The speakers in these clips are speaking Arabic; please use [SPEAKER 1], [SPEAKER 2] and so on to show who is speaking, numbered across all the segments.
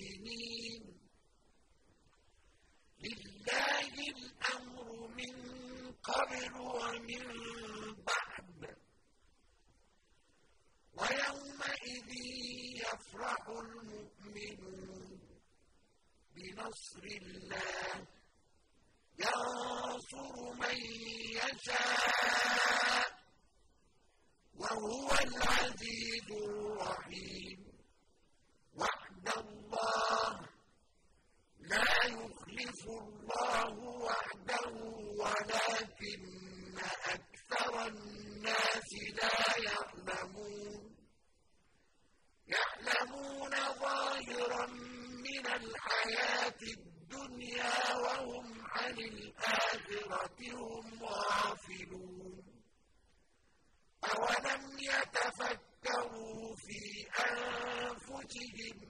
[SPEAKER 1] سنين لله الأمر من قبل ومن بعد. ويومئذ يفرح المؤمنون بنصر الله. ينصر من يشاء وهو العزيز الرحيم وعد الله لا يخلف الله وعده ولكن أكثر الناس لا يعلمون. يعلمون ظاهرا من الحياة الدنيا وهم عن الآخرة هم غافلون. أولم يتفكروا في أنفسهم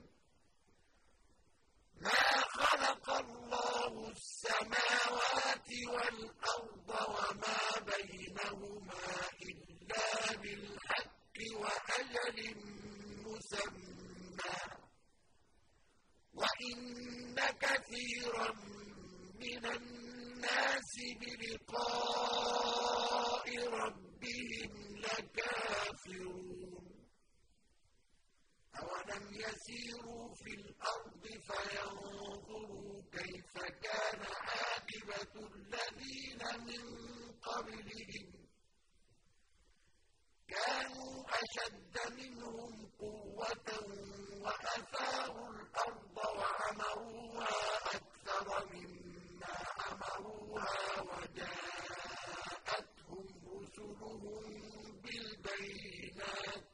[SPEAKER 1] ما خلق الله السماوات والأرض وما بينهما إلا بالحق وأجل مسمى وإن كثيرا من الناس بلقاء ربهم لكافرون أولم يسيروا في الأرض فينظروا كيف كان عاقبة الذين من قبلهم كانوا أشد منهم قوة وأثاروا الأرض وعمروها أكثر مما عمروها وجاءتهم رسلهم بالبينات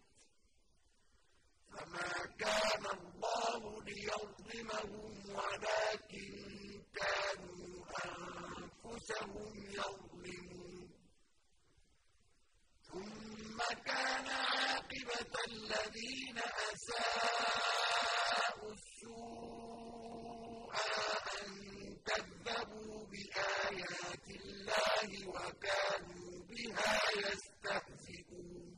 [SPEAKER 1] فما كان الله ليظلمهم ولكن كانوا أنفسهم يظلمون ثم كان عاقبة الذين أساءوا السوء أن كذبوا بآيات الله وكانوا بها يستهزئون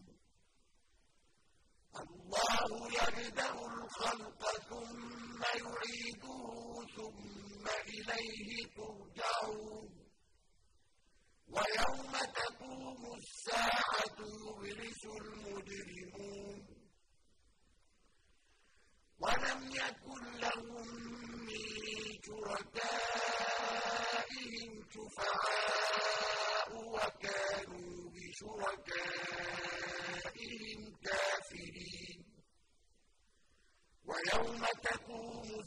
[SPEAKER 1] الله يبدأ الخلق ثم يعيده ثم إليه ترجعون ويوم تقوم الساعة يبرس المجرمون ولم يكن لهم من شركائهم شفعاء وكانوا بشركائهم كافرين ويوم تقوم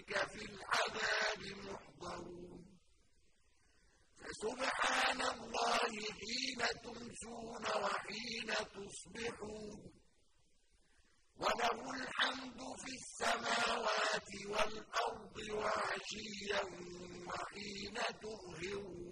[SPEAKER 1] في العذاب محضرون. فسبحان الله حين تمسون وحين تصبحون. وله الحمد في السماوات والأرض وعشيا وحين تظهرون.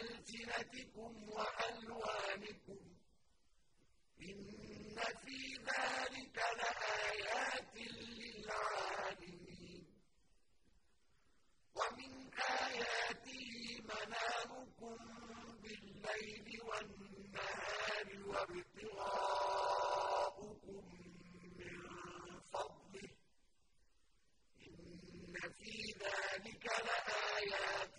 [SPEAKER 1] ألسنتكم وألوانكم إن في ذلك لآيات للعالمين ومن آياته منامكم بالليل والنهار وابتغاؤكم من فضله إن في ذلك لآيات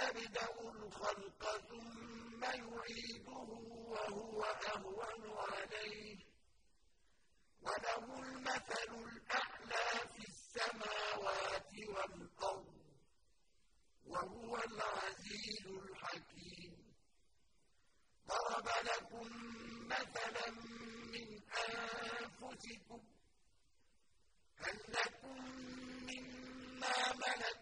[SPEAKER 1] يبدأ الخلق ثم يعيده وهو أهون عليه. وله المثل الأعلى في السماوات والأرض وهو العزيز الحكيم. ضرب لكم مثلا من أنفسكم هل لكم مما ملكت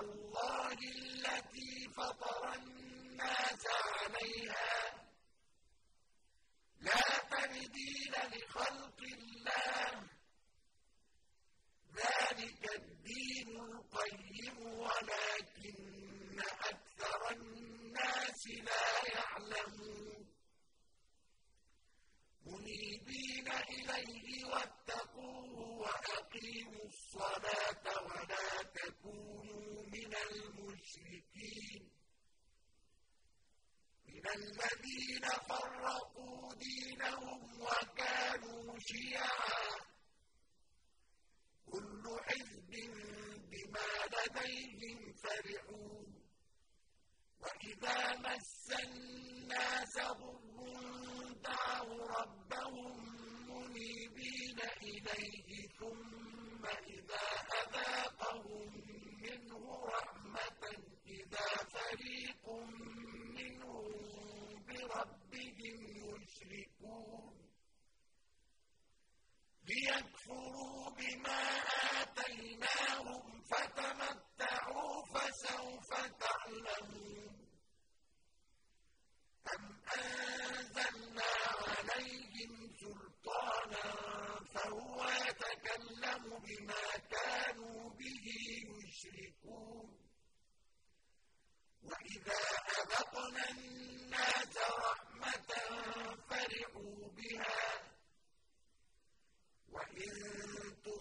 [SPEAKER 1] الله التي فطر الناس عليها. لا تبديل لخلق الله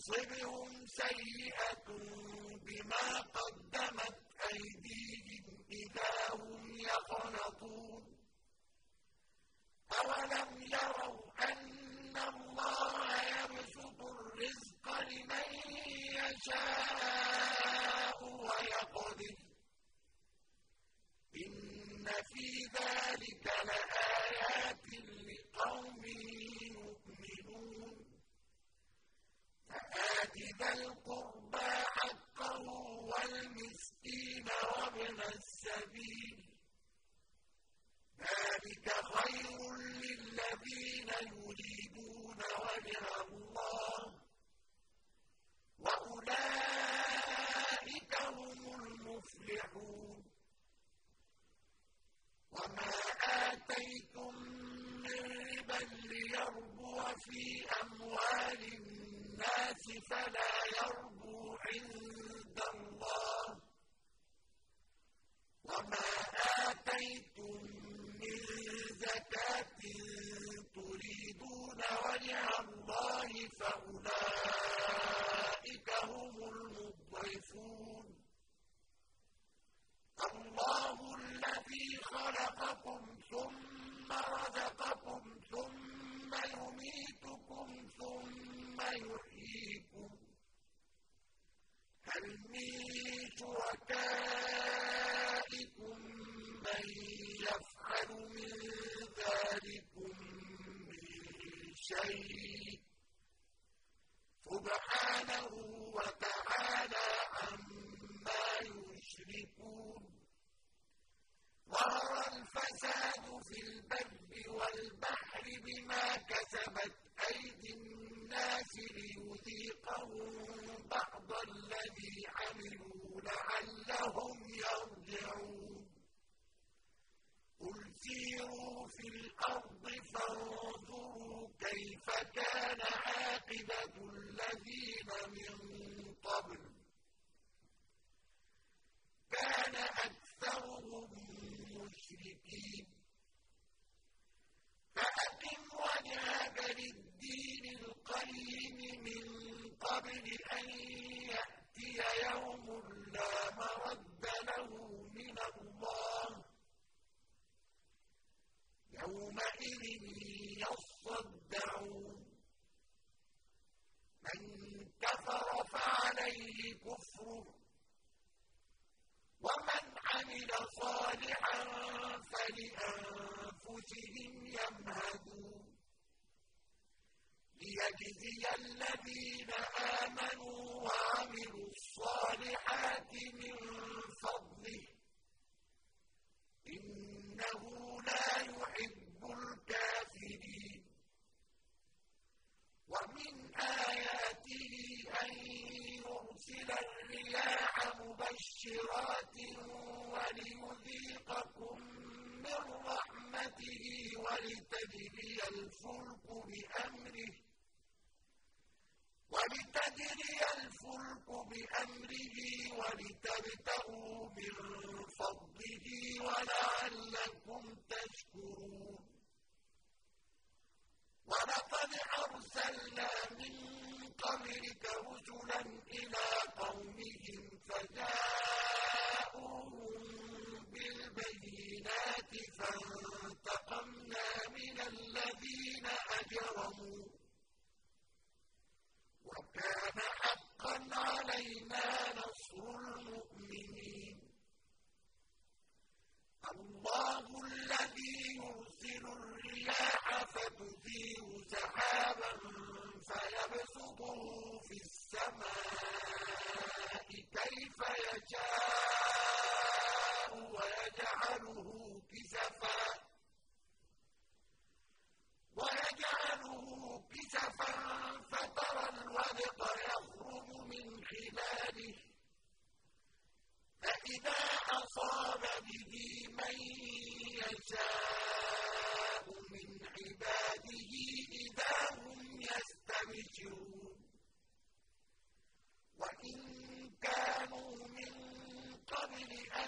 [SPEAKER 1] تُصِبْهُمْ سَيِّئَةٌ بِمَا قَدَّمَتْ أَيْدِيهِمْ إِذَا هُمْ يَقْنَطُونَ. أَوَلَمْ يَرَوْا أَنَّ اللَّهَ يَبْسُطُ الرِّزْقَ لِمَن يَشَاءُ وَيَقْدِرُ. إِنَّ فِي ذَلِكَ في أموال الناس فلا يربو عند الله. وما آتيتم من زكاة تريدون وجه الله فأولئك هم المضعفون. الله الذي خلقكم ثم رزقكم ثم يميتكم ثم يحييكم هل من شركائكم من يفعل من ذلكم من شيء سبحانه وتعالى عما يشركون ظهر الفساد في البر والبحر بما كسبت أيدي الناس ليذيقهم بعض الذي عملوا لعلهم يرجعون قل سيروا في الأرض فانظروا كيف كان عاقبة الذين من قبل كان أكثرهم مشركين فأقم وجهك للدين القيم من قبل أن يأتي يوم لا مرد له من الله يومئذ يصدعون من كفر فعليه كفره. ومن عمل صالحا فلأنفسهم يمهدون ليجزي الذين آمنوا وعملوا الصالحات من يشاء ويجعله كسفا. ويجعله كسفا فترى الودق يخرج من خلاله. فإذا أصاب به من يشاء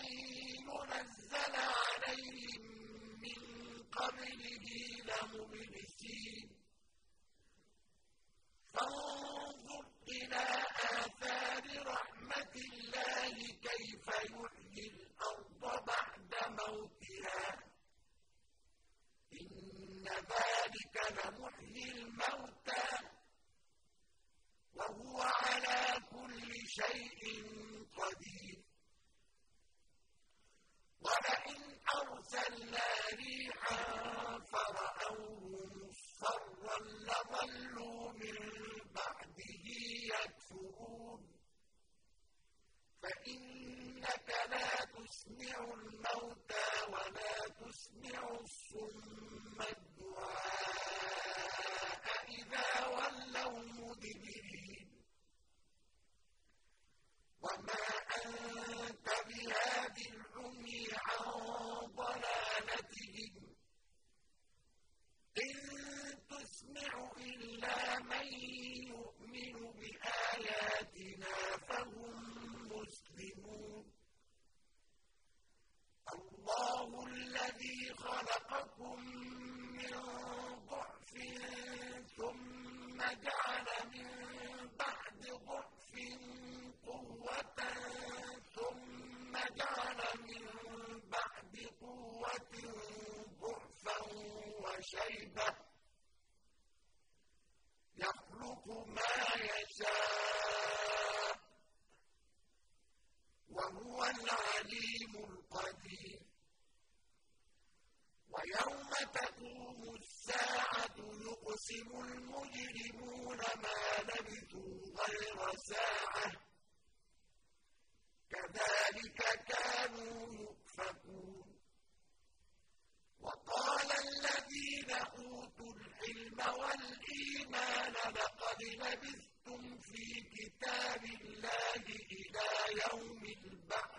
[SPEAKER 1] ينزل عليهم من قبله لمبلسين. فانظر إلى آثار رحمة الله كيف يحيي الأرض بعد موتها. إن ذلك لمحيي الموتى. وهو على كل شيء فَرَأَوْهُ مُصْفَرًّا لَّظَلُّوا مِن بَعْدِهِ يَكْفُرُونَ فَإِنَّكَ لَا تُسْمِعُ الْمَوْتَىٰ وَلَا تُسْمِعُ الصُّمَّ الدُّعَاءَ إِذَا وَلَّوْا مُدْبِرِينَ وَمَا أَنتَ بِهَادِ الْعُمْيِ عَن ضَلَالَتِهِمْ ۖ إِن تُسْمِعُ مَن يُؤْمِنُ بِآيَاتِنَا فَهُم مُّسْلِمُونَ. اللَّهُ الَّذِي خَلَقَكُم مِّن ضَعْفٍ ثُمَّ جَعَلَ مِن بَعْدِ ضَعْفٍ قُوَّةً ثُمَّ جَعَلَ مِن بَعْدِ قُوَّةٍ ضَعْفًا وَشَيْبَةً ۚ يَخْلُقُ مَا يَشَاءُ ۖ وَهُوَ الْعَلِيمُ الْقَدِيرُ. وَيَوْمَ تَقُومُ السَّاعَةُ يُقْسِمُ الْمُجْرِمُونَ مَا لَبِثُوا غَيْرَ سَاعَةٍ ۚ. كَذَٰلِكَ كَانُوا يُؤْفَكُونَ. وَقَالَ الَّذِينَ أُوتُوا الْعِلْمَ وَالْإِيمَانَ لَقَدْ فِي كِتَابِ اللَّهِ إِلَىٰ يَوْمِ الْبَعْثِ ۖ.